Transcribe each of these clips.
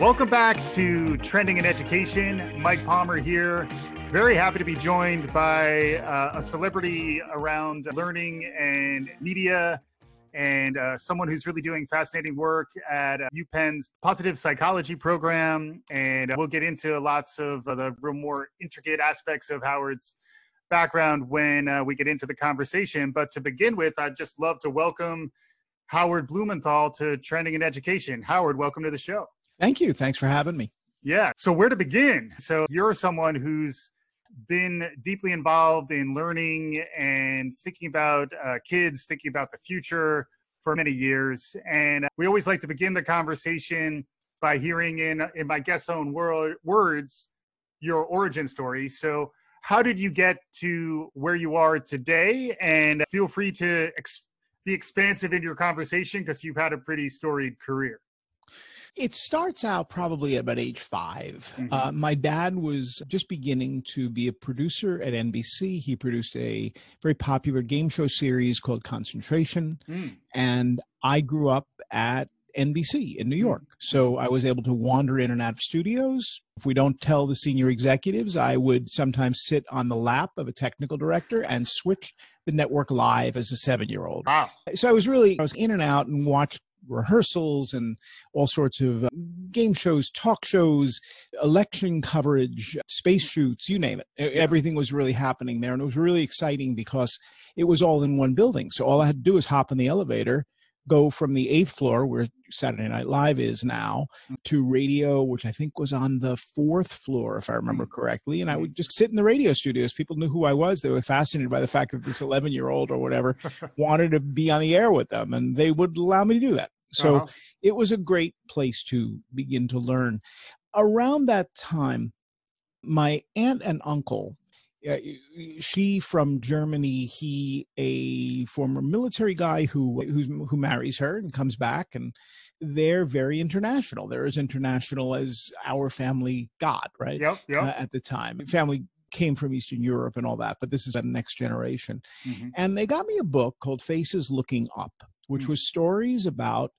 Welcome back to Trending in Education. Mike Palmer here. Very happy to be joined by uh, a celebrity around learning and media and uh, someone who's really doing fascinating work at uh, UPenn's positive psychology program. And we'll get into lots of uh, the real more intricate aspects of Howard's background when uh, we get into the conversation. But to begin with, I'd just love to welcome Howard Blumenthal to Trending in Education. Howard, welcome to the show. Thank you. Thanks for having me. Yeah. So, where to begin? So, you're someone who's been deeply involved in learning and thinking about uh, kids, thinking about the future for many years. And we always like to begin the conversation by hearing in in my guest's own wor- words your origin story. So, how did you get to where you are today? And feel free to ex- be expansive in your conversation because you've had a pretty storied career. It starts out probably at about age 5 mm-hmm. uh, my dad was just beginning to be a producer at NBC. He produced a very popular game show series called Concentration. Mm. And I grew up at NBC in New mm. York. So I was able to wander in and out of studios. If we don't tell the senior executives, I would sometimes sit on the lap of a technical director and switch the network live as a seven year old. Wow. So I was really, I was in and out and watched rehearsals and all sorts of uh, game shows, talk shows, election coverage, space shoots, you name it. Everything was really happening there. And it was really exciting because it was all in one building. So all I had to do was hop in the elevator go from the eighth floor where Saturday Night Live is now mm. to radio, which I think was on the fourth floor, if I remember mm. correctly. And I would just sit in the radio studios. People knew who I was. They were fascinated by the fact that this 11 year old or whatever wanted to be on the air with them, and they would allow me to do that. So uh-huh. it was a great place to begin to learn. Around that time, my aunt and uncle she from Germany, he a former military guy who who marries her and comes back, and they're very international. They're as international as our family got, right? Yep, yep. Uh, at the time, family came from Eastern Europe and all that, but this is a next generation. Mm-hmm. And they got me a book called Faces Looking Up, which mm-hmm. was stories about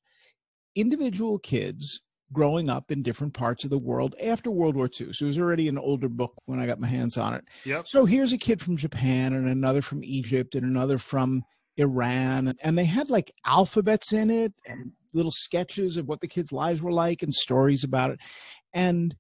individual kids growing up in different parts of the world after World War II. So it was already an older book when I got my hands on it. Yep. So here's a kid from Japan and another from Egypt and another from Iran. And they had like alphabets in it and little sketches of what the kids' lives were like and stories about it. And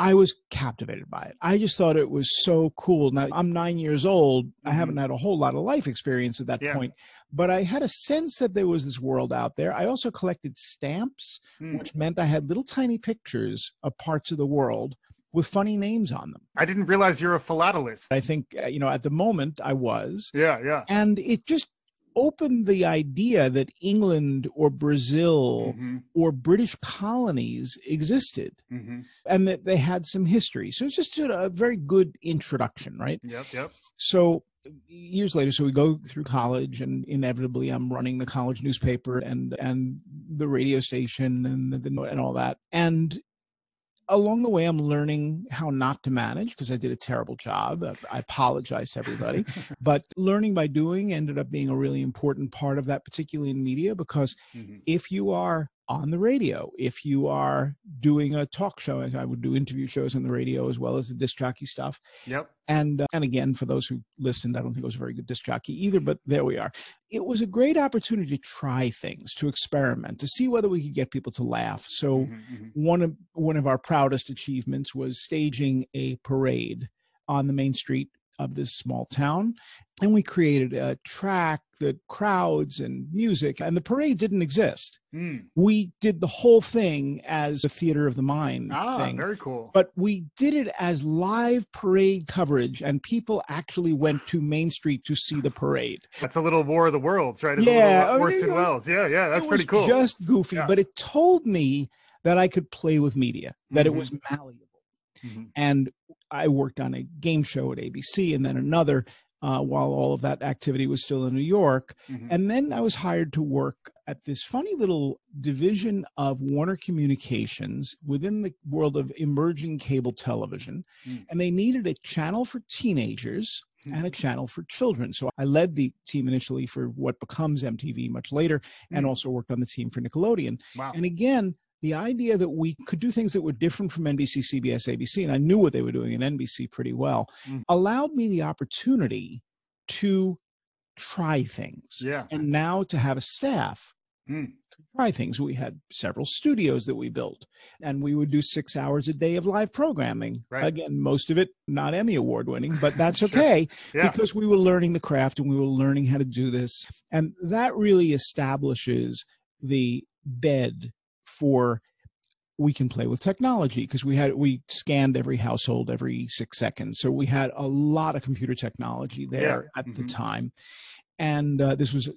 I was captivated by it. I just thought it was so cool. Now, I'm nine years old. I mm-hmm. haven't had a whole lot of life experience at that yeah. point, but I had a sense that there was this world out there. I also collected stamps, mm. which meant I had little tiny pictures of parts of the world with funny names on them. I didn't realize you're a philatelist. I think, uh, you know, at the moment I was. Yeah, yeah. And it just opened the idea that England or Brazil mm-hmm. or British colonies existed mm-hmm. and that they had some history. So it's just a, a very good introduction, right? Yep, yep. So years later so we go through college and inevitably i'm running the college newspaper and and the radio station and the, and all that and along the way, I'm learning how not to manage because I did a terrible job. I apologize to everybody. but learning by doing ended up being a really important part of that, particularly in media, because mm-hmm. if you are on the radio. If you are doing a talk show, as I would do interview shows on the radio as well as the disc jockey stuff. Yep. And uh, and again, for those who listened, I don't think it was a very good disc jockey either, but there we are. It was a great opportunity to try things, to experiment, to see whether we could get people to laugh. So mm-hmm, mm-hmm. one of one of our proudest achievements was staging a parade on the main street of this small town. And we created a track that crowds and music, and the parade didn't exist. Mm. We did the whole thing as a theater of the mind ah, thing. Very cool. But we did it as live parade coverage, and people actually went to Main Street to see the parade. That's a little War of the Worlds, right? It's yeah, Orson Welles. Yeah, yeah, that's pretty cool. Just goofy, yeah. but it told me that I could play with media, that mm-hmm. it was malleable. Mm-hmm. And I worked on a game show at ABC and then another uh, while all of that activity was still in New York. Mm-hmm. And then I was hired to work at this funny little division of Warner Communications within the world of emerging cable television. Mm-hmm. And they needed a channel for teenagers and a mm-hmm. channel for children. So I led the team initially for what becomes MTV much later and mm-hmm. also worked on the team for Nickelodeon. Wow. And again, the idea that we could do things that were different from NBC, CBS, ABC, and I knew what they were doing in NBC pretty well, mm. allowed me the opportunity to try things. Yeah. And now to have a staff mm. to try things. We had several studios that we built, and we would do six hours a day of live programming. Right. Again, most of it not Emmy Award winning, but that's okay yeah. because we were learning the craft and we were learning how to do this. And that really establishes the bed for we can play with technology because we had we scanned every household every six seconds so we had a lot of computer technology there yeah. at mm-hmm. the time and uh, this was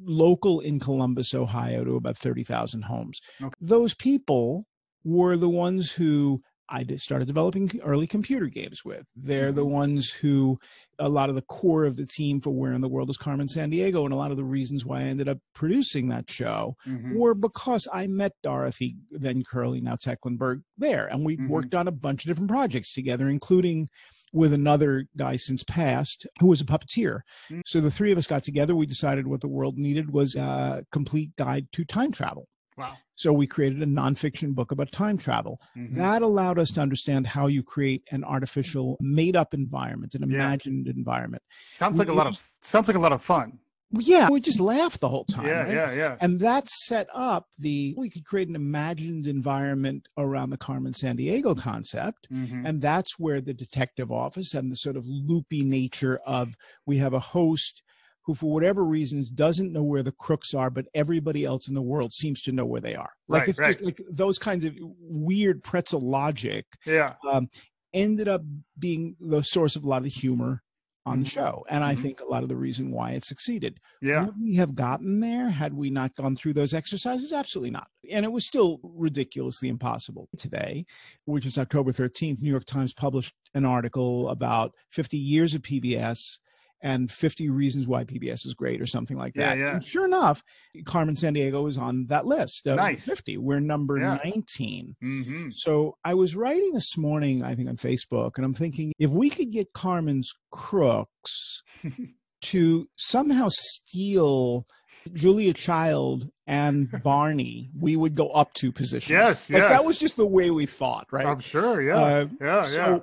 local in columbus ohio to about 30000 homes okay. those people were the ones who I started developing early computer games with. They're the mm-hmm. ones who, a lot of the core of the team for Where in the World is Carmen Sandiego, and a lot of the reasons why I ended up producing that show mm-hmm. were because I met Dorothy, then Curly, now Tecklenburg there, and we mm-hmm. worked on a bunch of different projects together, including with another guy since passed who was a puppeteer. Mm-hmm. So the three of us got together. We decided what the world needed was a complete guide to time travel. Wow. So we created a nonfiction book about time travel. Mm-hmm. That allowed us to understand how you create an artificial made up environment, an imagined yeah. environment. Sounds like we, a lot of sounds like a lot of fun. Yeah, we just laughed the whole time. Yeah, right? yeah, yeah. And that set up the we could create an imagined environment around the Carmen Sandiego concept. Mm-hmm. And that's where the detective office and the sort of loopy nature of we have a host who, for whatever reasons, doesn't know where the crooks are, but everybody else in the world seems to know where they are. Like, right, right. like those kinds of weird pretzel logic. Yeah. Um, ended up being the source of a lot of humor on mm-hmm. the show. And mm-hmm. I think a lot of the reason why it succeeded. Yeah. Would we have gotten there had we not gone through those exercises? Absolutely not. And it was still ridiculously impossible. Today, which is October 13th, New York Times published an article about 50 years of PBS and 50 reasons why PBS is great or something like that. Yeah, yeah. And sure enough, Carmen Sandiego is on that list of nice. 50. We're number yeah. 19. Mm-hmm. So I was writing this morning, I think on Facebook, and I'm thinking if we could get Carmen's crooks to somehow steal Julia Child and Barney, we would go up two positions. Yes, like yes. That was just the way we thought, right? I'm sure. Yeah. Uh, yeah. so, yeah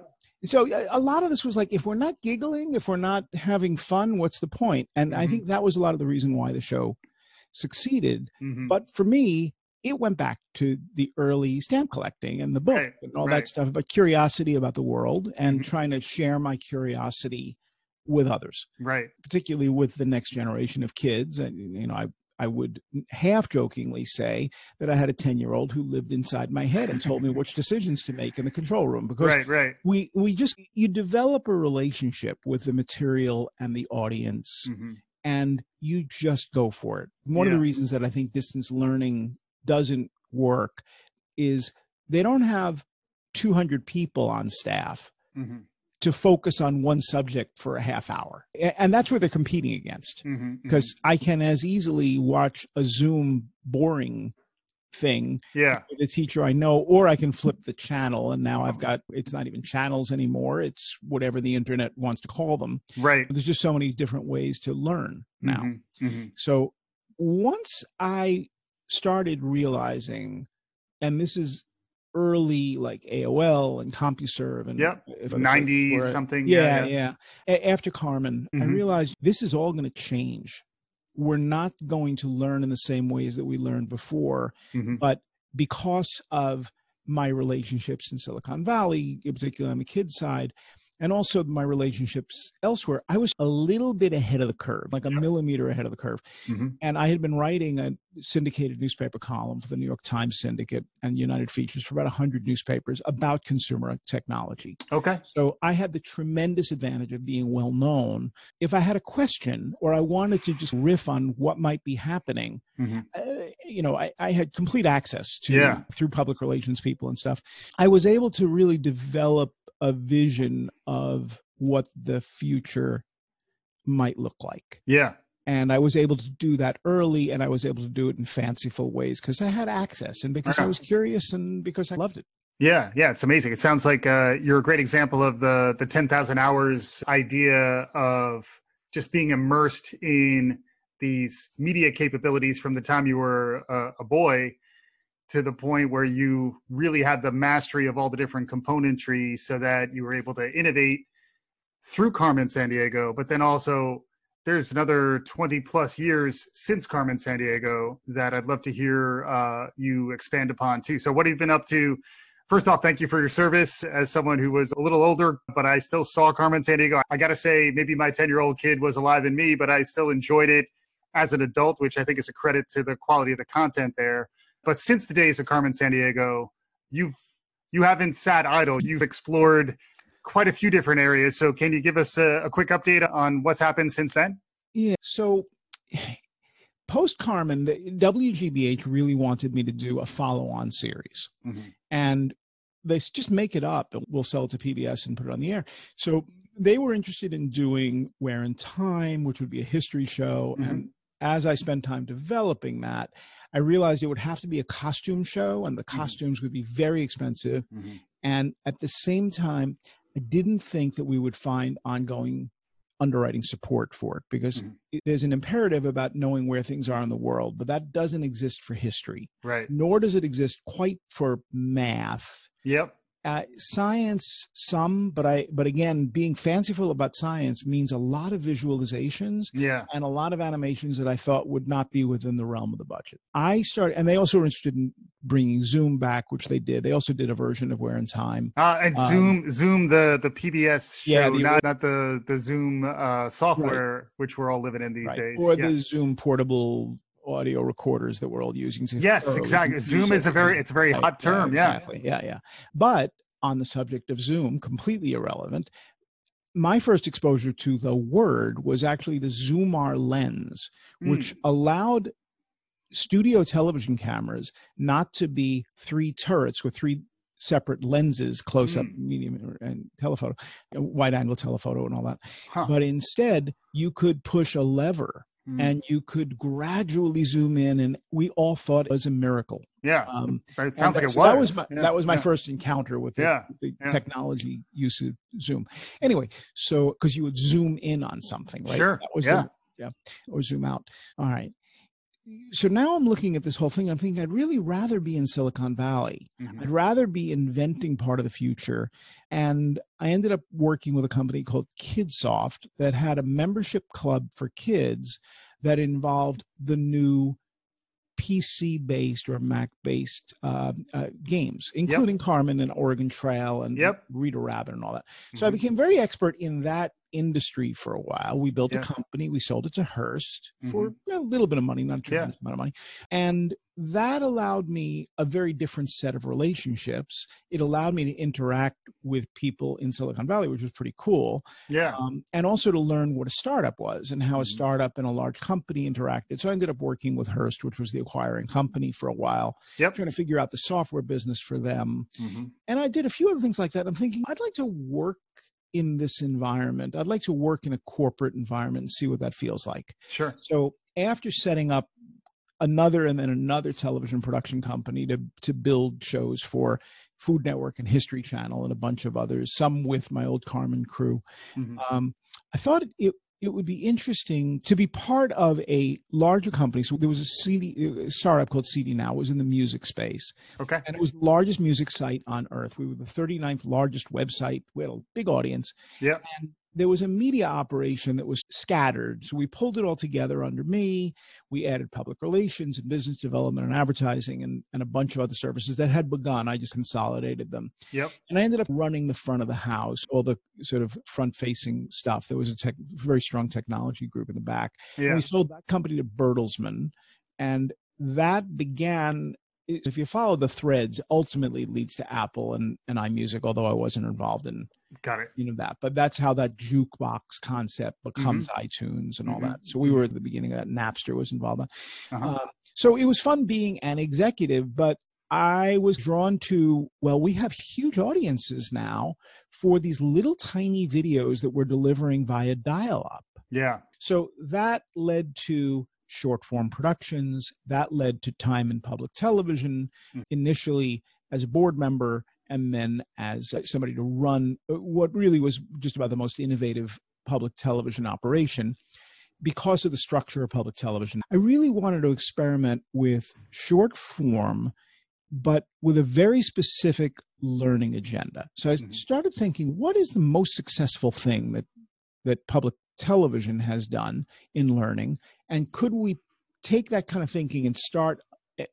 so a lot of this was like if we're not giggling if we're not having fun what's the point and mm-hmm. i think that was a lot of the reason why the show succeeded mm-hmm. but for me it went back to the early stamp collecting and the book right. and all right. that stuff about curiosity about the world and mm-hmm. trying to share my curiosity with others right particularly with the next generation of kids and you know i I would half jokingly say that I had a 10 year old who lived inside my head and told me which decisions to make in the control room because right, right. we, we just, you develop a relationship with the material and the audience mm-hmm. and you just go for it. One yeah. of the reasons that I think distance learning doesn't work is they don't have 200 people on staff. Mm-hmm to focus on one subject for a half hour. And that's what they're competing against. Mm-hmm, because mm-hmm. I can as easily watch a Zoom boring thing yeah with a teacher I know, or I can flip the channel and now I've got it's not even channels anymore. It's whatever the internet wants to call them. Right. There's just so many different ways to learn now. Mm-hmm, mm-hmm. So once I started realizing, and this is early like AOL and CompuServe and yep. 90 something. Yeah, yeah. yeah. After Carmen, mm-hmm. I realized this is all going to change. We're not going to learn in the same ways that we learned before, mm-hmm. but because of my relationships in Silicon Valley, particularly on the kids side, and also my relationships elsewhere, I was a little bit ahead of the curve, like a yep. millimeter ahead of the curve. Mm-hmm. And I had been writing a syndicated newspaper column for the New York Times Syndicate and United Features for about 100 newspapers about consumer technology. Okay. So I had the tremendous advantage of being well known. If I had a question or I wanted to just riff on what might be happening, mm-hmm. uh, you know, I, I, had complete access to yeah. through public relations people and stuff. I was able to really develop a vision of what the future might look like. Yeah. And I was able to do that early and I was able to do it in fanciful ways because I had access and because I was curious and because I loved it. Yeah, yeah, it's amazing. It sounds like uh, you're a great example of the the 10,000 hours idea of just being immersed in these media capabilities from the time you were a, a boy to the point where you really had the mastery of all the different componentry so that you were able to innovate through Carmen Sandiego, but then also there's another 20 plus years since Carmen Sandiego that I'd love to hear uh, you expand upon too. So, what have you been up to? First off, thank you for your service as someone who was a little older, but I still saw Carmen Sandiego. I got to say, maybe my 10 year old kid was alive in me, but I still enjoyed it as an adult, which I think is a credit to the quality of the content there. But since the days of Carmen Sandiego, you've you haven't sat idle. You've explored quite a few different areas. So, can you give us a, a quick update on what's happened since then? Yeah. So post Carmen, the WGBH really wanted me to do a follow on series. Mm-hmm. And they just make it up and we'll sell it to PBS and put it on the air. So they were interested in doing Where in Time, which would be a history show. Mm-hmm. And as I spent time developing that, I realized it would have to be a costume show and the mm-hmm. costumes mm-hmm. would be very expensive. Mm-hmm. And at the same time, I didn't think that we would find ongoing underwriting support for it because mm-hmm. there's an imperative about knowing where things are in the world, but that doesn't exist for history. Right. Nor does it exist quite for math. Yep uh, science some but i but again being fanciful about science means a lot of visualizations yeah and a lot of animations that i thought would not be within the realm of the budget i started and they also were interested in bringing zoom back which they did they also did a version of where in time uh, and um, zoom zoom the the pbs show yeah, the, not, not the the zoom uh, software right. which we're all living in these right. days or yes. the zoom portable audio recorders that we're all using. yes, exactly. Zoom is a very it's a very hot term. Yeah, exactly. Yeah, yeah. But on the subject of Zoom, completely irrelevant. My first exposure to the word was actually the Zoomar lens, mm. which allowed studio television cameras not to be three turrets with three separate lenses close up mm. medium and telephoto wide angle telephoto and all that huh. but instead you could push a lever mm. and you could gradually zoom in and we all thought it was a miracle yeah um, it sounds like it so was that was my, yeah. that was my yeah. first encounter with the, yeah. the technology use of zoom anyway so because you would zoom in on something right sure that was yeah. The, yeah or zoom out all right so now I'm looking at this whole thing. I'm thinking I'd really rather be in Silicon Valley. Mm-hmm. I'd rather be inventing part of the future. And I ended up working with a company called Kidsoft that had a membership club for kids that involved the new PC based or Mac based uh, uh, games, including yep. Carmen and Oregon Trail and yep. Reader Rabbit and all that. So mm-hmm. I became very expert in that industry for a while. We built yeah. a company, we sold it to Hearst mm-hmm. for a little bit of money, not a tremendous yeah. amount of money. And that allowed me a very different set of relationships. It allowed me to interact with people in Silicon Valley, which was pretty cool. Yeah. Um, and also to learn what a startup was and how mm-hmm. a startup and a large company interacted. So I ended up working with Hearst, which was the acquiring company for a while, yep. trying to figure out the software business for them. Mm-hmm. And I did a few other things like that. I'm thinking I'd like to work in this environment. I'd like to work in a corporate environment and see what that feels like. Sure. So after setting up another and then another television production company to to build shows for Food Network and History Channel and a bunch of others, some with my old Carmen crew. Mm-hmm. Um, I thought it it would be interesting to be part of a larger company. So there was a CD a startup called CD Now. It was in the music space. Okay. And it was the largest music site on earth. We were the 39th largest website. We had a big audience. Yeah. And there was a media operation that was scattered. So we pulled it all together under me. We added public relations and business development and advertising and, and a bunch of other services that had begun. I just consolidated them. Yep. And I ended up running the front of the house, all the sort of front facing stuff. There was a tech, very strong technology group in the back. Yeah. And we sold that company to Bertelsmann. And that began if you follow the threads, ultimately leads to Apple and, and iMusic, although I wasn't involved in Got it. You know that, but that's how that jukebox concept becomes mm-hmm. iTunes and all mm-hmm. that. So we were at the beginning of that. Napster was involved. In. Uh-huh. Uh, so it was fun being an executive, but I was drawn to well, we have huge audiences now for these little tiny videos that we're delivering via dial-up. Yeah. So that led to short form productions. That led to time in public television. Mm. Initially, as a board member, and then as somebody to run uh, what really was just about the most innovative public television operation because of the structure of public television. I really wanted to experiment with short form but with a very specific learning agenda. So I Mhm. started thinking, what is the most successful thing that that public television has done in learning, and could we take that kind of thinking and start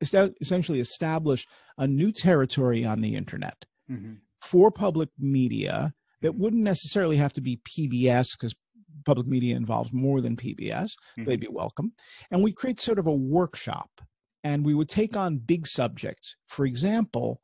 essentially establish a new territory on the internet Mhm. for public media that wouldn't necessarily have to be PBS because public media involves more than PBS. Mhm. They'd be welcome. And we create sort of a workshop and we would take on big subjects. For example,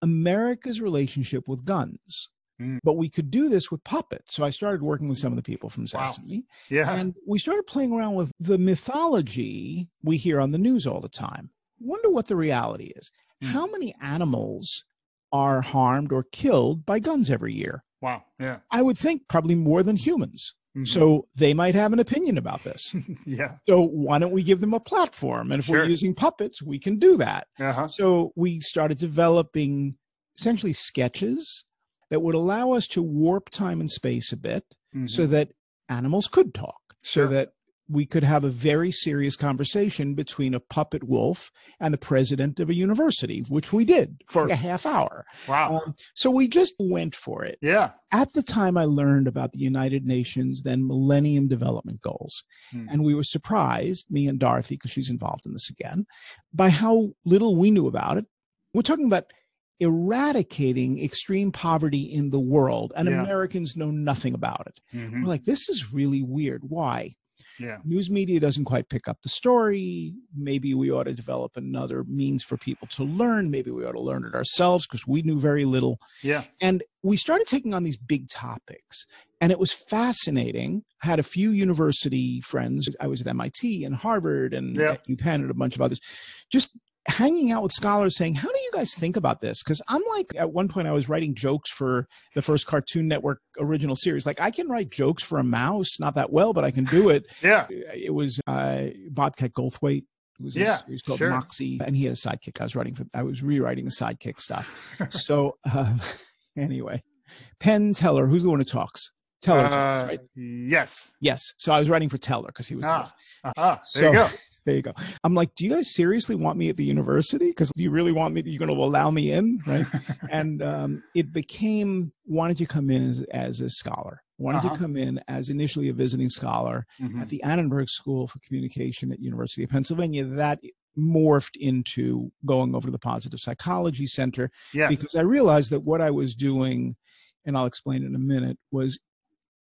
America's relationship with guns. Mm. But we could do this with puppets. So I started working with some of the people from Wow. Sesame Yeah. and we started playing around with the mythology we hear on the news all the time. Wonder what the reality is. Hmm. How many animals are harmed or killed by guns every year? wow. Yeah. I would think probably more than humans. Mhm. So they might have an opinion about this. yeah. So why don't we give them a platform? And if Sure. we're using puppets, we can do that. Uh-huh. So we started developing essentially sketches that would allow us to warp time and space a bit so Mhm. that animals could talk, Sure. so that we could have a very serious conversation between a puppet wolf and the president of a university, which we did for like a half hour. wow. Um, so we just went for it. yeah. At the time, I learned about the United Nations, then Millennium Development Goals. Hmm. And we were surprised, me and Dorothy, because she's involved in this again, by how little we knew about it. We're talking about eradicating extreme poverty in the world, and Yeah. Americans know nothing about it. Mhm. We're like, this is really weird. Why? Yeah. News media doesn't quite pick up the story. Maybe we ought to develop another means for people to learn. Maybe we ought to learn it ourselves because we knew very little. Yeah. And we started taking on these big topics. And it was fascinating. I had a few university friends. I was at MIT and Harvard and Yeah. UPenn and a bunch of others. Just hanging out with scholars saying, How do you guys think about this? Because I'm like, at one point, I was writing jokes for the first Cartoon Network original series. Like, I can write jokes for a mouse, not that well, but I can do it. Yeah. It was uh, Bobcat Goldthwait. It was Yeah, a called sure. Moxy, and he had a sidekick. I was writing for. I was rewriting the sidekick stuff. so uh, anyway, Penn Teller, who's the one who talks? Teller, talks, Uh, right? Yes. Yes. So I was writing for Teller because he was. Ah. Ah, there you go. There you go. I'm like, do you guys seriously want me at the university? Because do you really want me? You're going to allow me in, right? and um, it became don't you come in as, as a scholar? Don't Uh-huh. you come in as initially a visiting scholar Mhm. at the Annenberg School for Communication at University of Pennsylvania? That morphed into going over to the Positive Psychology Center Yes. because I realized that what I was doing, and I'll explain in a minute, was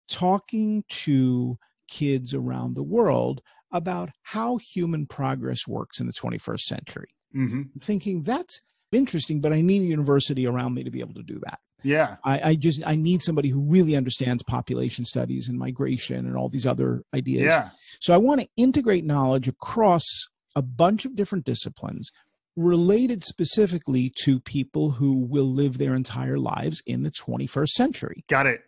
talking to kids around the world about how human progress works in the 21st century. hmm Thinking that's interesting, but I need a university around me to be able to do that. Yeah. I, I just I need somebody who really understands population studies and migration and all these other ideas. Yeah. So I want to integrate knowledge across a bunch of different disciplines related specifically to people who will live their entire lives in the 21st century. Got it.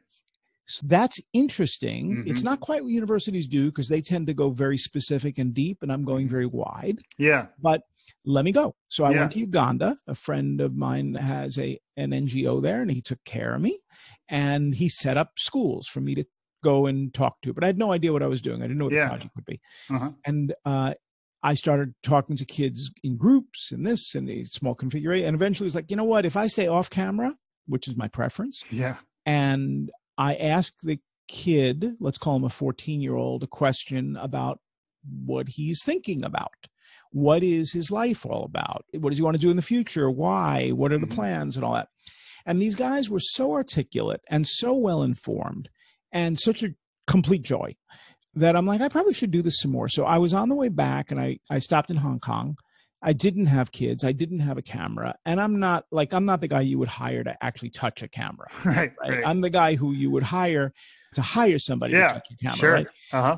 So that's interesting. Mhm. It's not quite what universities do because they tend to go very specific and deep, and I'm going very wide. Yeah. But let me go. So I Yeah. went to Uganda. A friend of mine has a an NGO there, and he took care of me, and he set up schools for me to go and talk to. But I had no idea what I was doing. I didn't know what Yeah. the project would be, Uh-huh. and uh, I started talking to kids in groups and this and a small configuration, and eventually it was like, you know what? If I stay off camera, which is my preference, Yeah. and I asked the kid, let's call him a 14 year old, a question about what he's thinking about. What is his life all about? What does he want to do in the future? Why? What are the Mhm. plans and all that? And these guys were so articulate and so well informed and such a complete joy that I'm like, I probably should do this some more. So I was on the way back and I, I stopped in Hong Kong. I didn't have kids. I didn't have a camera. And I'm not like, I'm not the guy you would hire to actually touch a camera Right. right? Right. I'm the guy who you would hire to hire somebody Yeah, to touch your camera, sure. right? Uh-huh.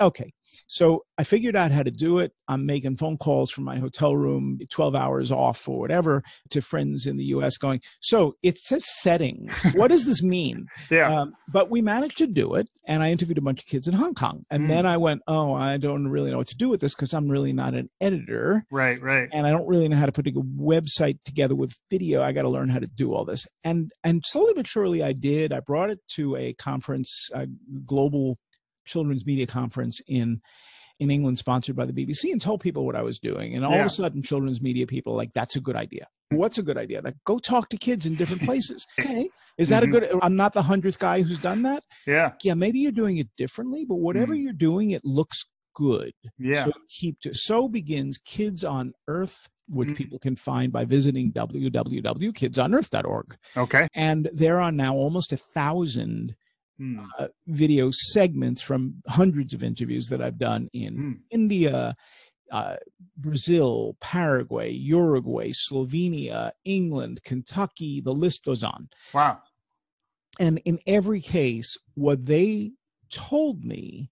Okay. So I figured out how to do it. I'm making phone calls from my hotel room, 12 hours off or whatever, to friends in the US going, so it says settings. what does this mean? Yeah. Um, but we managed to do it. And I interviewed a bunch of kids in Hong Kong. And Mm. then I went, oh, I don't really know what to do with this because I'm really not an editor right. Right. and I don't really know how to put a website together with video. I got to learn how to do all this, and and slowly but surely I did. I brought it to a conference, a global children's media conference in in England sponsored by the BBC and told people what I was doing. And all Yeah. of a sudden, children's media people are like, that's a good idea. What's a good idea? Like, go talk to kids in different places. Okay. Is that Mhm. a good? I'm not the hundredth guy who's done that. Yeah. Yeah, maybe you're doing it differently, but whatever you're doing, it looks good. Yeah. So keep to so begins Kids on Earth, which Mhm. people can find by visiting www.kidsonearth.org. Okay. And there are now almost a thousand Mm. uh, video segments from hundreds of interviews that I've done in Mm. India, uh, Brazil, Paraguay, Uruguay, Slovenia, England, Kentucky, the list goes on. Wow. And in every case, what they told me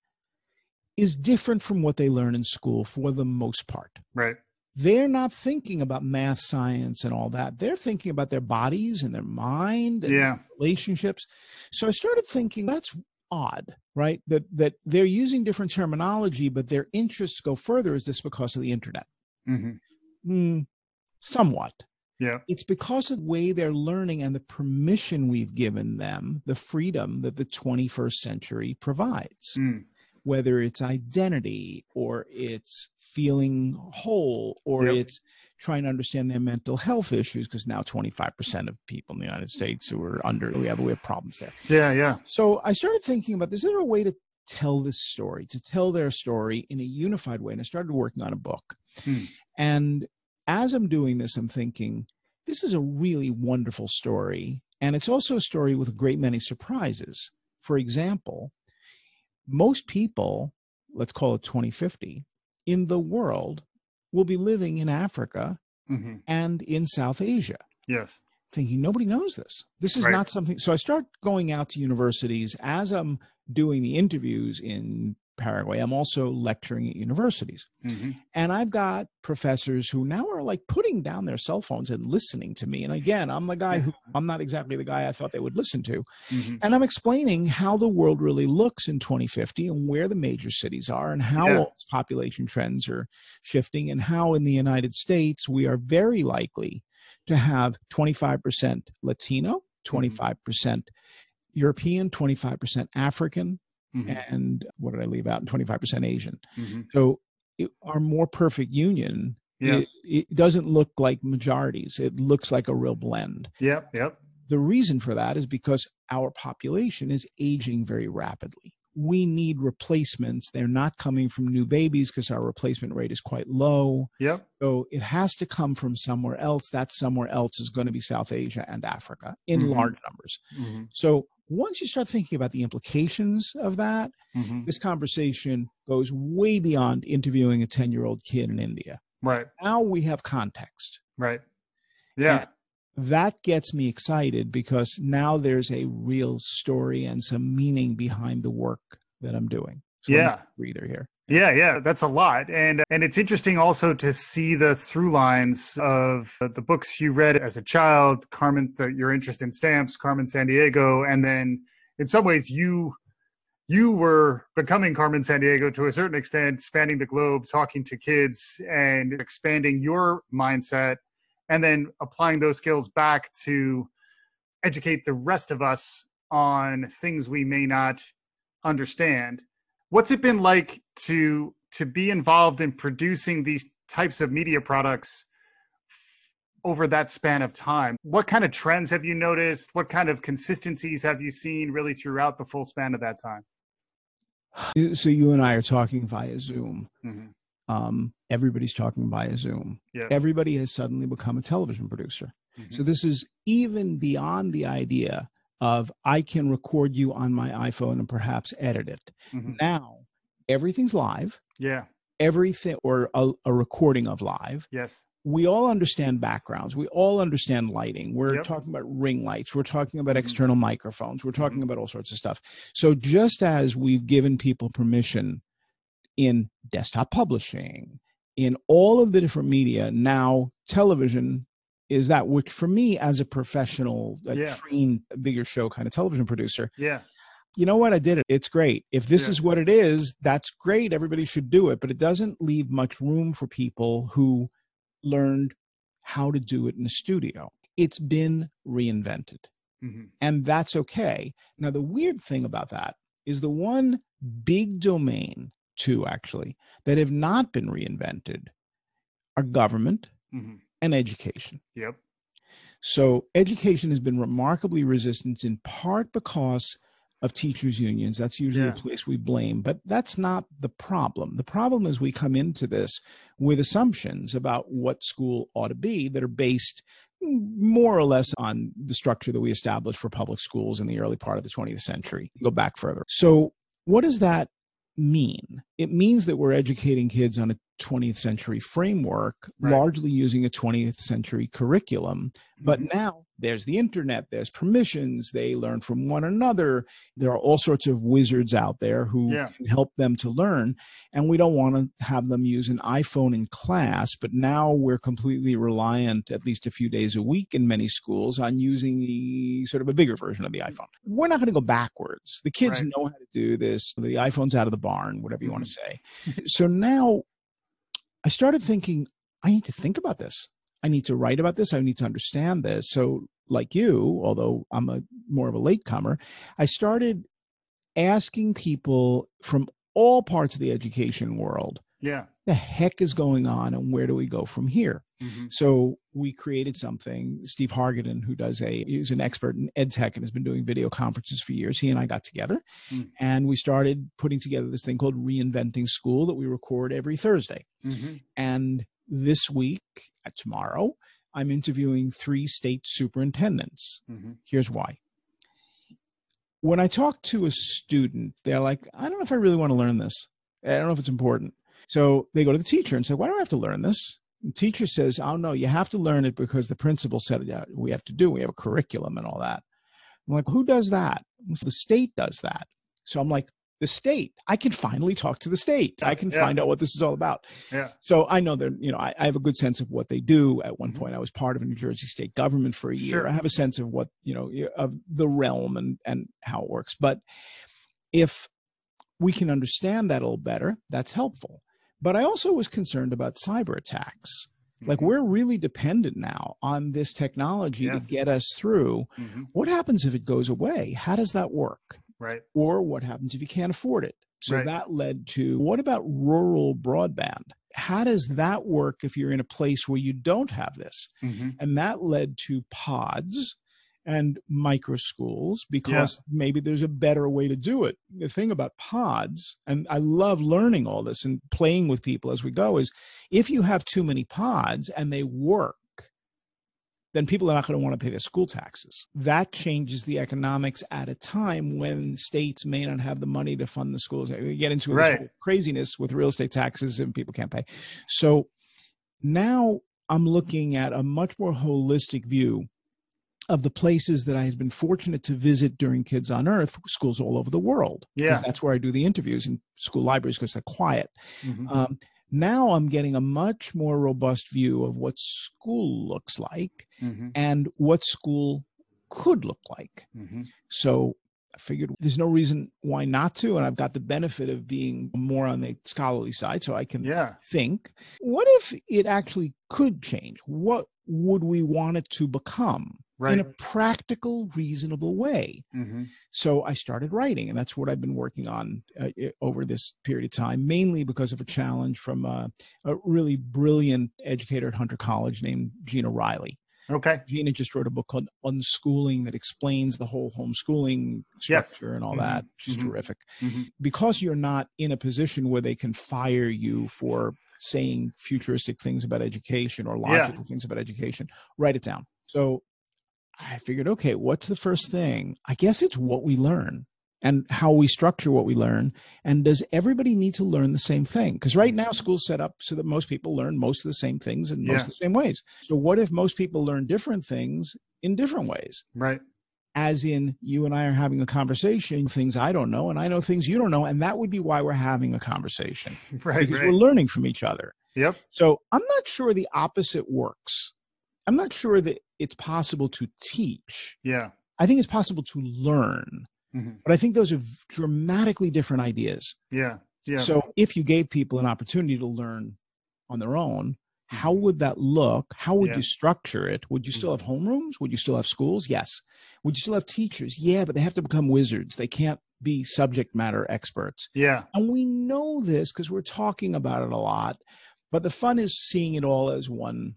is different from what they learn in school for the most part. Right. They're not thinking about math, science, and all that. They're thinking about their bodies and their mind and Yeah. relationships. So I started thinking that's odd, right? That that they're using different terminology, but their interests go further. Is this because of the internet? Mm-hmm. Hmm, somewhat. Yeah. It's because of the way they're learning and the permission we've given them, the freedom that the 21st century provides, Mm. Whether it's identity or it's feeling whole or Yep. it's trying to understand their mental health issues because now 25% of people in the United States who are under we have we have problems there. Yeah. Yeah. So I started thinking about this. is there a way to tell this story, to tell their story in a unified way? And I started working on a book. Hmm. And as I'm doing this, I'm thinking, this is a really wonderful story. And it's also a story with a great many surprises. For example, most people, let's call it 2050, in the world will be living in Africa hmm and in South Asia Yes. thinking nobody knows this. This is Right. not something. So I start going out to universities as I'm doing the interviews in Paraguay. I'm also lecturing at universities. hmm And I've got professors who now are like putting down their cell phones and listening to me. And again, I'm the guy who I'm not exactly the guy I thought they would listen to. hmm And I'm explaining how the world really looks in 2050 and where the major cities are and how Yeah. population trends are shifting and how in the United States we are very likely to have 25% Latino, 25% European, 25% African, hmm and what did I leave out? And 25% Asian. hmm So it, our more perfect union, Yeah. it, it doesn't look like majorities. It looks like a real blend. Yep. Yep. The reason for that is because our population is aging very rapidly. We need replacements. They're not coming from new babies because our replacement rate is quite low. Yep. So it has to come from somewhere else. That somewhere else is going to be South Asia and Africa in Mhm. large numbers. hmm So once you start thinking about the implications of that, hmm this conversation goes way beyond interviewing a 10 year old kid in India. Right. Now we have context. Right. Yeah. That gets me excited because now there's a real story and some meaning behind the work that I'm doing. So Yeah. breather here. Yeah, yeah, that's a lot, and and it's interesting also to see the through lines of the books you read as a child, Carmen, the, your interest in stamps, Carmen Sandiego, and then in some ways you you were becoming Carmen Sandiego to a certain extent, spanning the globe, talking to kids, and expanding your mindset, and then applying those skills back to educate the rest of us on things we may not understand what's it been like to to be involved in producing these types of media products over that span of time what kind of trends have you noticed what kind of consistencies have you seen really throughout the full span of that time So you and I are talking via Zoom. mm-hmm. Um, everybody's talking via Zoom. yes. Everybody has suddenly become a television producer. Mhm. So this is even beyond the idea of I can record you on my iPhone and perhaps edit it. Mhm. Now everything's live, yeah everything or a, a recording of live. yes We all understand backgrounds. We all understand lighting. We're Yep. talking about ring lights. We're talking about Mhm. external microphones. We're talking about all sorts of stuff. So just as we've given people permission in desktop publishing, in all of the different media, now television is that which for me as a professional, a Yeah. trained bigger show kind of television producer, yeah you know what? I did it. It's great. If this Yeah. is what it is, that's great. Everybody should do it. But it doesn't leave much room for people who learned how to do it in a studio. It's been reinvented. hmm And that's okay. Now, the weird thing about that is the one big domain two actually, that have not been reinvented are government hmm and education. Yep. So education has been remarkably resistant in part because of teachers unions. That's usually Yeah. the place we blame, but that's not the problem. The problem is we come into this with assumptions about what school ought to be that are based more or less on the structure that we established for public schools in the early part of the 20th century. Go back further. So, what does that mean? It means that we're educating kids on a 20th century framework, Right. largely using a 20th century curriculum. But Mhm. now there's the internet, there's permissions, they learn from one another. There are all sorts of wizards out there who Yeah. can help them to learn. And we don't want to have them use an iPhone in class, but now we're completely reliant, at least a few days a week in many schools, on using the sort of a bigger version of the iPhone. We're not going to go backwards. The kids Right. know how to do this. The iPhone's out of the barn, whatever you want to say. So now I started thinking, I need to think about this. I need to write about this. I need to understand this. So, like you, although I'm a more of a latecomer, I started asking people from all parts of the education world, Yeah. the heck is going on and where do we go from here? Hmm So we created something. Steve Hargadon, who does a, he's an expert in ed tech and has been doing video conferences for years. He and I got together Mm. and we started putting together this thing called Reinventing School that we record every Thursday. hmm And this week, uh, tomorrow, I'm interviewing three state superintendents. hmm Here's why. When I talk to a student, they're like, I don't know if I really want to learn this. I don't know if it's important. So they go to the teacher and say, Why do I have to learn this? The teacher says, Oh, no, you have to learn it because the principal said it, uh, we have to do. We have a curriculum and all that. I'm like, Who does that? The state does that. So I'm like, The state. I can finally talk to the state. I can Yeah. find out what this is all about. Yeah. So I know that, you know, I, I have a good sense of what they do. At one Mhm. point, I was part of a New Jersey state government for a year. Sure. I have a sense of what, you know, of the realm and, and how it works. But if we can understand that a little better, that's helpful. But I also was concerned about cyber attacks. Like Mhm. we're really dependent now on this technology Yes. to get us through. Mhm. What happens if it goes away? How does that work? Right. or what happens if you can't afford it? So Right. that led to what about rural broadband? How does that work if you're in a place where you don't have this? hmm And that led to pods and micro schools because maybe there's a better way to do it. The thing about pods, and I love learning all this and playing with people as we go, is if you have too many pods and they work, then people are not going to want to pay their school taxes. That changes the economics at a time when states may not have the money to fund the schools. We get into Right. craziness with real estate taxes and people can't pay. So now I'm looking at a much more holistic view of the places that I have been fortunate to visit during Kids on Earth, schools all over the world. Yeah. That's where I do the interviews in school libraries because they're quiet. hmm Um, now I'm getting a much more robust view of what school looks like hmm and what school could look like. hmm So I figured there's no reason why not to. And I've got the benefit of being more on the scholarly side, so I can Yeah. think what if it actually could change? What would we want it to become Right. in a practical, reasonable way? hmm So I started writing, and that's what I've been working on uh, over this period of time, mainly because of a challenge from a, a really brilliant educator at Hunter College named Gina Riley. Okay. Gina just wrote a book called Unschooling that explains the whole homeschooling Yes. structure and all Mhm. that, is Mhm. terrific. hmm Because you're not in a position where they can fire you for saying futuristic things about education or logical things about education, write it down. So I figured, okay, what's the first thing? I guess it's what we learn and how we structure what we learn. And does everybody need to learn the same thing? Because right now, school's set up so that most people learn most of the same things in most Yeah. of the same ways. So, what if most people learn different things in different ways? Right. As in, you and I are having a conversation, things I don't know, and I know things you don't know. And that would be why we're having a conversation Right. because Right. we're learning from each other. Yep. So I'm not sure the opposite works. I'm not sure that it's possible to teach. Yeah. I think it's possible to learn, hmm but I think those are dramatically different ideas. Yeah. Yeah. So if you gave people an opportunity to learn on their own, how Mhm. would that look? How would Yeah. you structure it? Would you still have homerooms? Would you still have schools? Yes. Would you still have teachers? Yeah, but they have to become wizards. They can't be subject matter experts. Yeah. And we know this because we're talking about it a lot. But the fun is seeing it all as one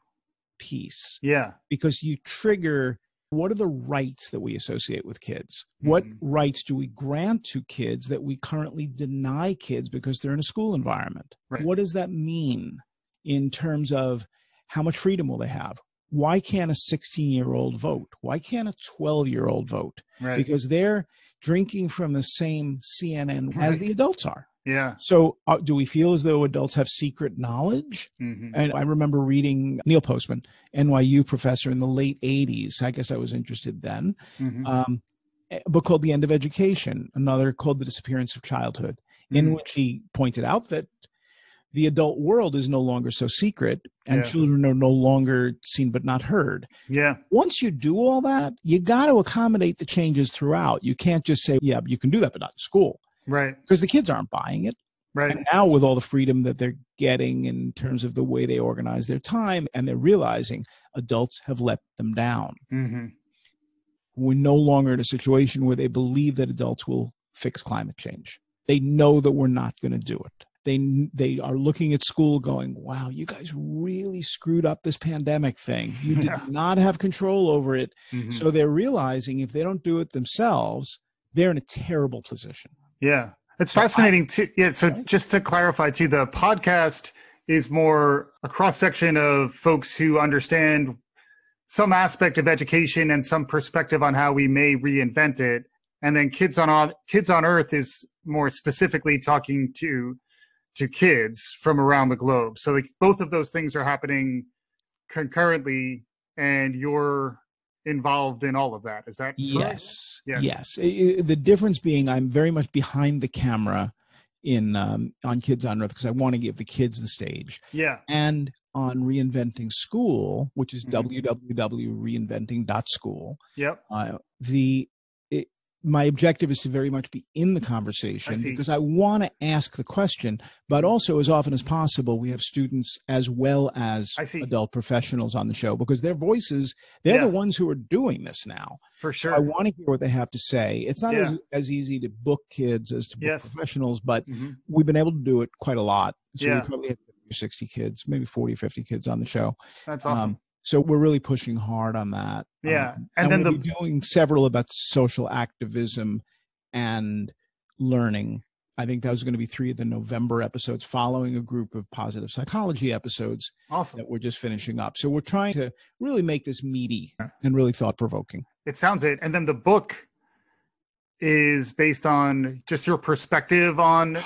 piece Yeah. because you trigger what are the rights that we associate with kids? What Mhm. rights do we grant to kids that we currently deny kids because they're in a school environment? Right. What does that mean in terms of how much freedom will they have? Why can't a 16 year old vote? Why can't a 12 year old vote? Right. Because they're drinking from the same CNN as the adults are. Yeah. So, uh, do we feel as though adults have secret knowledge? hmm And I remember reading Neil Postman, NYU professor in the late 80s. I guess I was interested then. hmm Um, a book called The End of Education, another called The Disappearance of Childhood, in Mhm. which he pointed out that the adult world is no longer so secret and Yeah. children are no longer seen but not heard. yeah. Once you do all that, you got to accommodate the changes throughout. You can't just say, yeah, you can do that, but not in school Right. because the kids aren't buying it. Right. And now, with all the freedom that they're getting in terms of the way they organize their time, and they're realizing adults have let them down. hmm We're no longer in a situation where they believe that adults will fix climate change. They know that we're not going to do it. They they are looking at school, going, "Wow, you guys really screwed up this pandemic thing. You did not have control over it." hmm So they're realizing if they don't do it themselves, they're in a terrible position. Yeah. It's So I- fascinating too. Yeah. So Right. just to clarify too, the podcast is more a cross section of folks who understand some aspect of education and some perspective on how we may reinvent it. And then kids on kids on earth is more specifically talking to to kids from around the globe. So like both of those things are happening concurrently and you're involved in all of that. Is that correct? Yes. Yes. Yes. The difference being I'm very much behind the camera in um, on Kids on Earth because I want to give the kids the stage. Yeah. And on Reinventing School, which is Mhm. www.reinventing.school, Yep. uh, the my objective is to very much be in the conversation see. because I want to ask the question, but also as often as possible, we have students as well as I see. adult professionals on the show because their voices, they're Yeah. the ones who are doing this now. For So sure. I want to hear what they have to say. It's not Yeah. as, as easy to book kids as to book Yes. professionals, but Mhm. we've been able to do it quite a lot. So Yeah. we probably have 60 kids, maybe 40 or 50 kids on the show. That's awesome. Um, so we're really pushing hard on that. Yeah. Um, And then we'll the- doing several about social activism and learning. I think those are going to be three of the November episodes following a group of positive psychology episodes awesome. that we're just finishing up. So we're trying to really make this meaty and really thought provoking. It sounds it. And then the book is based on just your perspective on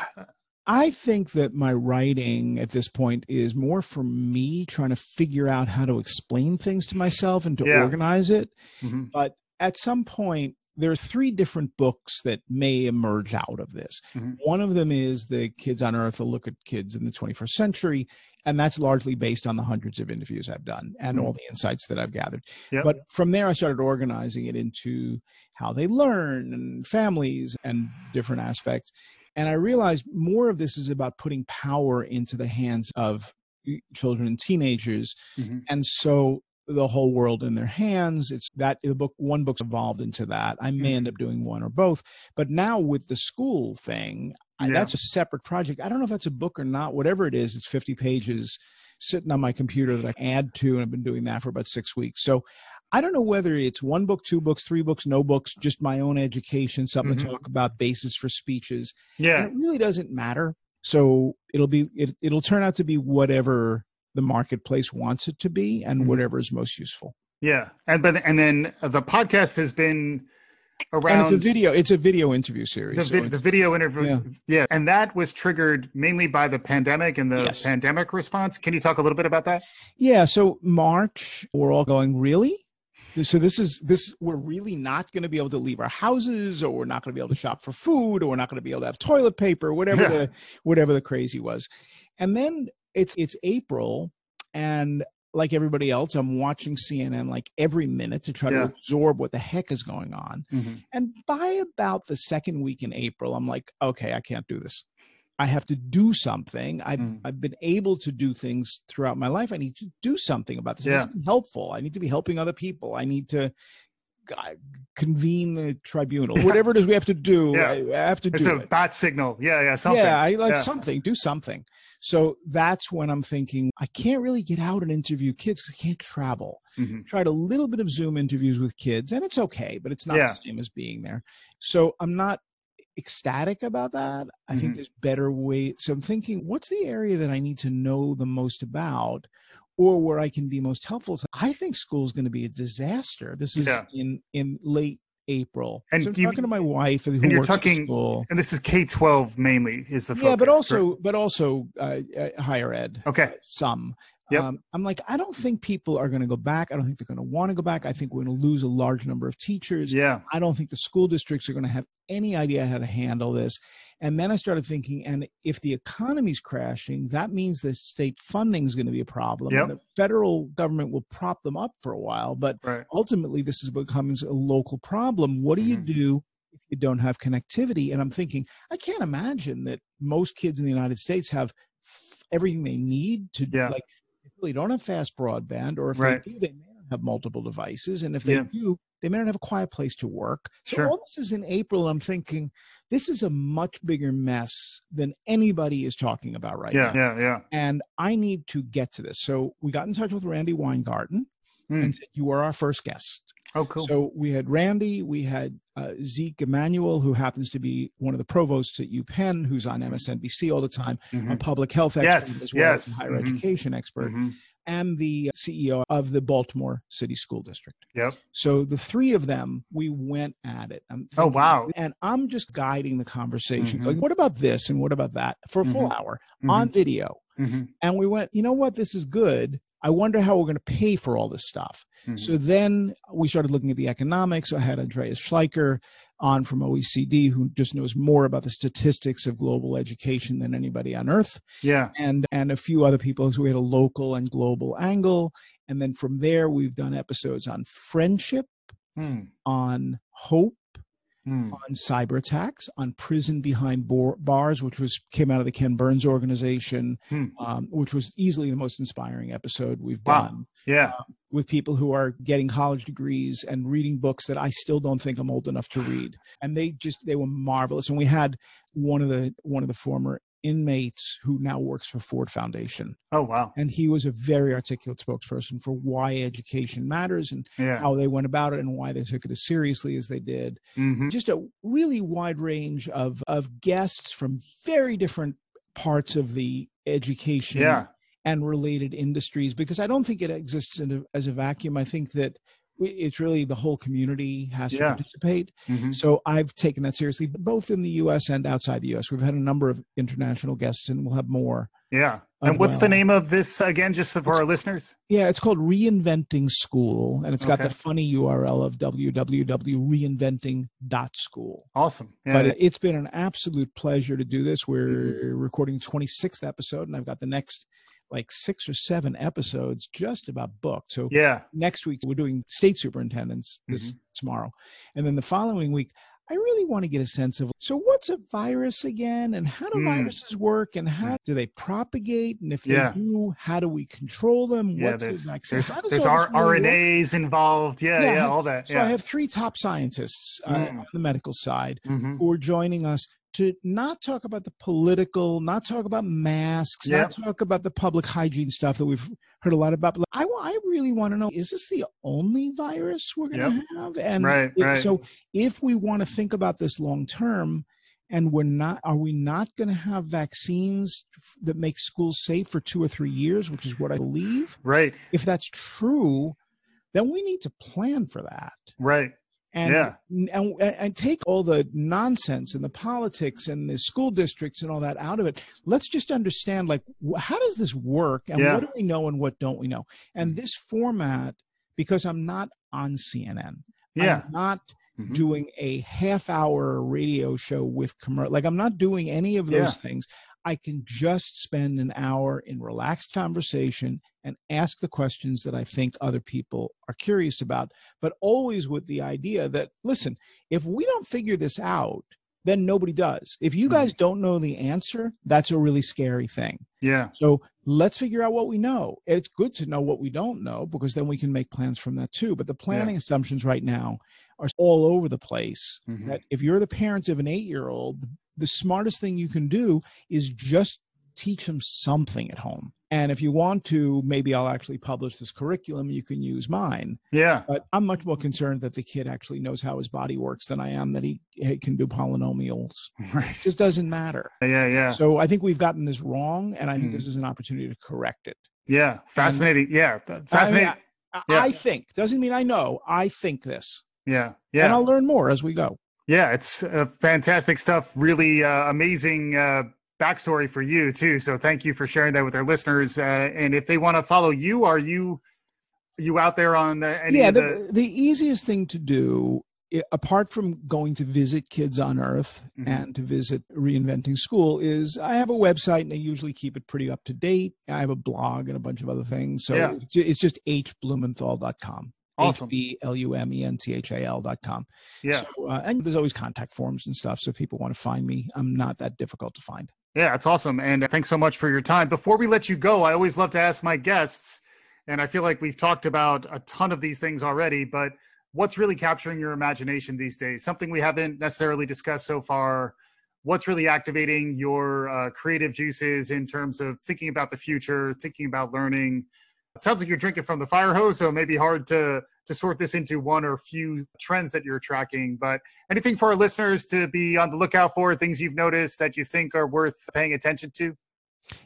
I think that my writing at this point is more for me trying to figure out how to explain things to myself and to Yeah. organize it. Mhm. But at some point, there are three different books that may emerge out of this. Mhm. One of them is the Kids on Earth, a look at kids in the 21st century. And that's largely based on the hundreds of interviews I've done and Mhm. all the insights that I've gathered. Yep. But from there, I started organizing it into how they learn and families and different aspects. And I realized more of this is about putting power into the hands of children and teenagers. Mhm. And so the whole world in their hands. It's that the book, one book's evolved into that. I may end up doing one or both. But now with the school thing, I, Yeah. that's a separate project. I don't know if that's a book or not. Whatever it is, it's 50 pages sitting on my computer that I add to, and I've been doing that for about six weeks. So I don't know whether it's one book, two books, three books, no books, just my own education, something Mhm. to talk about, basis for speeches. yeah. And it really doesn't matter. So it'll be it, it'll turn out to be whatever the marketplace wants it to be and Mhm. whatever is most useful. Yeah. And but and then the podcast has been And around it's a video. It's a video interview series. the, so the video interview. Yeah. Yeah. And that was triggered mainly by the pandemic and the Yes. pandemic response. Can you talk a little bit about that? yeah. So March, we're all going really. So this is this. We're really not going to be able to leave our houses, or we're not going to be able to shop for food, or we're not going to be able to have toilet paper, whatever Yeah. the whatever the crazy was. And then it's it's April, and like everybody else, I'm watching CNN like every minute to try Yeah. to absorb what the heck is going on. Mm-hmm. And by about the second week in April, I'm like, okay, I can't do this. I have to do something. I've, Mm. I've been able to do things throughout my life. I need to do something about this. I need to be helpful. I need to be helping other people. I need to convene the tribunal, whatever it is we have to do. Yeah. I, I have to It's do It's a it. bat signal. Yeah, yeah, something. Yeah, I like Yeah. something. Do something. So that's when I'm thinking I can't really get out and interview kids because I can't travel. Mhm. Tried a little bit of Zoom interviews with kids, and it's okay, but it's not Yeah. the same as being there. So I'm not ecstatic about that. I think Mhm. there's better ways. So I'm thinking, what's the area that I need to know the most about? Or where I can be most helpful. So I think school is going to be a disaster. This is Yeah. in in late April. And so I'm you- talking to my wife who and you're works at talking- school. And this is K twelve mainly is the focus. Yeah, but correct? also but also uh, uh, higher ed. okay. Some. Yep. Um, I'm like, I don't think people are going to go back. I don't think they're going to want to go back. I think we're going to lose a large number of teachers. Yeah. I don't think the school districts are going to have any idea how to handle this. And then I started thinking, and if the economy's crashing, that means the state funding is going to be a problem. Yep. The federal government will prop them up for a while, but Right. ultimately this is becomes a local problem. What do you Mhm. do if you don't have connectivity? And I'm thinking, I can't imagine that most kids in the United States have f- everything they need to Yeah. like they really don't have fast broadband, or if Right. they do, they may not have multiple devices. And if they Yeah. do, they may not have a quiet place to work. So Sure. all this is in April. I'm thinking this is a much bigger mess than anybody is talking about right Yeah. now. Yeah. Yeah. Yeah. And I need to get to this. So we got in touch with Randi Weingarten Hmm. and you were our first guest. Oh, cool. So we had Randi, we had uh, Zeke Emanuel, who happens to be one of the provosts at UPenn, who's on MSNBC all the time, a Mhm. public health expert Yes, as well as a higher Mhm. education expert, Mhm. and the CEO of the Baltimore City School District. Yep. So the three of them, we went at it. I'm Oh, wow. And I'm just guiding the conversation. Mhm. Like, what about this and what about that for a full Mhm. hour Mhm. on video? And we went, you know what? This is good. I wonder how we're going to pay for all this stuff. Mhm. So then we started looking at the economics. I had Andreas Schleicher on from OECD, who just knows more about the statistics of global education than anybody on earth, Yeah. and and a few other people. So we had a local and global angle, and then from there we've done episodes on friendship, Hmm. on hope, Hmm. on cyber attacks, on prison behind bar- bars, which was came out of the Ken Burns organization, Hmm. um, which was easily the most inspiring episode we've Wow. done Yeah. with people who are getting college degrees and reading books that I still don't think I'm old enough to read. And they just they were marvelous. And we had one of the one of the former inmates who now works for Ford Foundation. Oh, wow. And he was a very articulate spokesperson for why education matters and Yeah. how they went about it and why they took it as seriously as they did. Mhm. Just a really wide range of of guests from very different parts of the education Yeah. and related industries because I don't think it exists in a, as a vacuum. I think that it's really the whole community has to Yeah. participate. Mhm. So I've taken that seriously, both in the U.S. and outside the U.S. We've had a number of international guests, and we'll have more. Yeah. And what's the name of this again, just for our listeners? Yeah, it's called Reinventing School, and it's got Okay. the funny URL of www.reinventing.school. Awesome. Yeah. But it's been an absolute pleasure to do this. We're Mm-hmm. recording 26th episode, and I've got the next like six or seven episodes just about booked. So yeah. next week we're doing state superintendents this Mm-hmm. tomorrow and then the following week i really want to get a sense of so what's a virus again and how do Mm. viruses work and how do they propagate and if they Yeah. do how do we control them Yeah. what's There's the vaccine there's, How does there's R- really work? RNAs involved. Yeah. Yeah, Yeah. I- all that. so i have three top scientists uh, Mm. on the medical side Mhm. who are joining us to not talk about the political, not talk about masks, not talk about the public hygiene stuff that we've heard a lot about. But I, I really want to know: is this the only virus we're going to have? And Right, if- right. so, if we want to think about this long term, and we're not, are we not going to have vaccines that make schools safe for two or three years, which is what I believe? Right. If that's true, then we need to plan for that Right. And, Yeah. and and take all the nonsense and the politics and the school districts and all that out of it let's just understand like how does this work and Yeah. what do we know and what don't we know and this format because i'm not on cnn Yeah. i'm not Mhm. doing a half hour radio show with commercial like i'm not doing any of those Yeah. things i can just spend an hour in relaxed conversation and ask the questions that i think other people are curious about but always with the idea that listen if we don't figure this out then nobody does if you guys don't know the answer that's a really scary thing Yeah. So let's figure out what we know. It's good to know what we don't know because then we can make plans from that too. But the planning yeah. assumptions right now are all over the place. Mm-hmm. That if you're the parent of an eight year old, the smartest thing you can do is just teach them something at home. And if you want to, maybe I'll actually publish this curriculum. You can use mine. Yeah. But I'm much more concerned that the kid actually knows how his body works than I am that he, he can do polynomials. Right. It just doesn't matter. Yeah, yeah. So I think we've gotten this wrong, and I think mm. this is an opportunity to correct it. Yeah. Fascinating. And, yeah. Fascinating. I, I, yeah. I think doesn't mean I know. I think this. Yeah. Yeah. And I'll learn more as we go. Yeah, it's uh, fantastic stuff. Really uh, amazing uh, backstory for you too. So thank you for sharing that with our listeners. Uh, and if they want to follow you, are you you out there on uh, any? Yeah, the, the, the easiest thing to do apart from going to visit Kids on Earth mm-hmm. and to visit Reinventing School, is I have a website and I usually keep it pretty up to date. I have a blog and a bunch of other things. So yeah. it's just hblumenthal.com. Awesome. H-B-L-U-M-E-N-T-H-A-L dot com. Yeah. So, uh, and there's always contact forms and stuff. So people want to find me, I'm not that difficult to find. Yeah, that's awesome. And thanks so much for your time. Before we let you go, I always love to ask my guests, and I feel like we've talked about a ton of these things already, but what's really capturing your imagination these days? Something we haven't necessarily discussed so far. What's really activating your uh, creative juices in terms of thinking about the future, thinking about learning? It sounds like you're drinking from the fire hose, so it may be hard to to sort this into one or few trends that you're tracking. But anything for our listeners to be on the lookout for, things you've noticed that you think are worth paying attention to?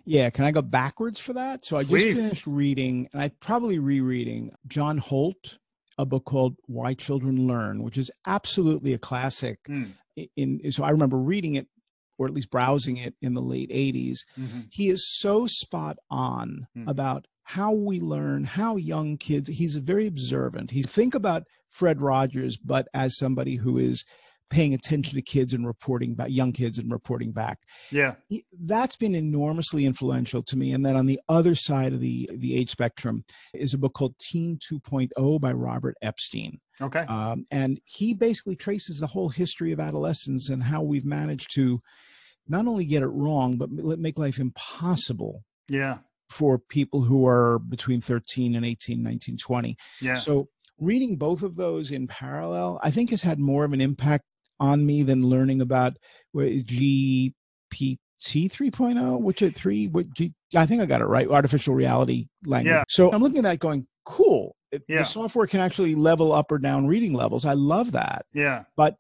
Yeah, can I go backwards for that? So I Please. just finished reading, and I probably rereading John Holt, a book called Why Children Learn, which is absolutely a classic. Mm. In so I remember reading it or at least browsing it in the late 80s. Mm-hmm. He is so spot on mm. about how we learn, how young kids, he's very observant. He think about Fred Rogers, but as somebody who is paying attention to kids and reporting back, young kids and reporting back. Yeah. He, that's been enormously influential to me. And then on the other side of the, the age spectrum is a book called Teen 2.0 by Robert Epstein. Okay. Um, and he basically traces the whole history of adolescence and how we've managed to not only get it wrong, but make life impossible. Yeah for people who are between 13 and 18, 19, 20. Yeah. So reading both of those in parallel, I think has had more of an impact on me than learning about GPT 3.0, which at three, what G, I think I got it right, artificial reality language. Yeah. So I'm looking at that going, cool. Yeah. The software can actually level up or down reading levels. I love that. Yeah. But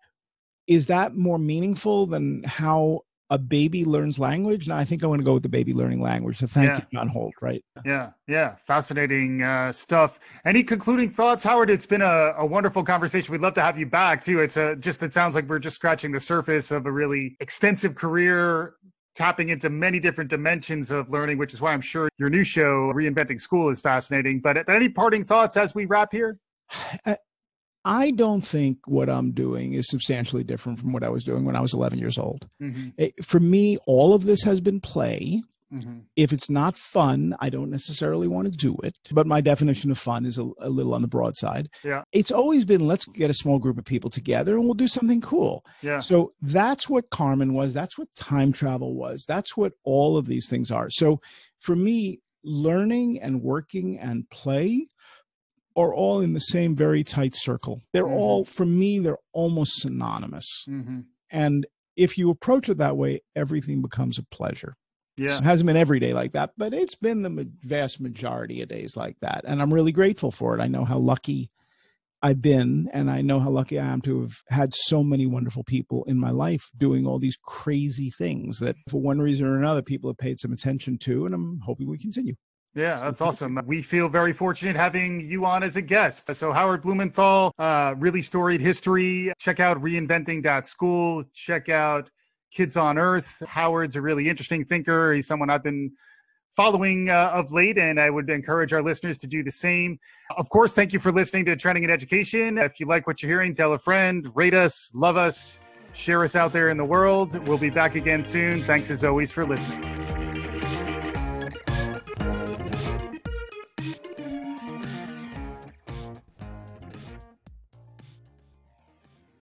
is that more meaningful than how a baby learns language. Now I think I'm going to go with the baby learning language. So thank yeah. you, John Holt. Right? Yeah, yeah, fascinating uh, stuff. Any concluding thoughts, Howard? It's been a, a, wonderful conversation. We'd love to have you back too. It's a just it sounds like we're just scratching the surface of a really extensive career. Tapping into many different dimensions of learning, which is why I'm sure your new show, Reinventing School, is fascinating. But, but any parting thoughts as we wrap here? I don't think what I'm doing is substantially different from what I was doing when I was 11 years old. Mm-hmm. It, eh, for me, all of this has been play. Mm-hmm. If it's not fun, I don't necessarily want to do it. But my definition of fun is a, a, little on the broad side. Yeah. It's always been let's get a small group of people together and we'll do something cool. Yeah. So that's what Carmen was. That's what time travel was. That's what all of these things are. So for me, learning and working and play are all in the same very tight circle. They're mm-hmm. all, for me, they're almost synonymous. Mm-hmm. And if you approach it that way, everything becomes a pleasure. Yeah. it hasn't been every day like that, but it's been the vast majority of days like that. And I'm really grateful for it. I know how lucky I've been, and I know how lucky I am to have had so many wonderful people in my life doing all these crazy things that, for one reason or another, people have paid some attention to. And I'm hoping we continue. Yeah, that's awesome. We feel very fortunate having you on as a guest. So, Howard Blumenthal, uh, really storied history. Check out reinventing.school. Check out Kids on Earth. Howard's a really interesting thinker. He's someone I've been following uh, of late, and I would encourage our listeners to do the same. Of course, thank you for listening to Trending in Education. If you like what you're hearing, tell a friend, rate us, love us, share us out there in the world. We'll be back again soon. Thanks as always for listening.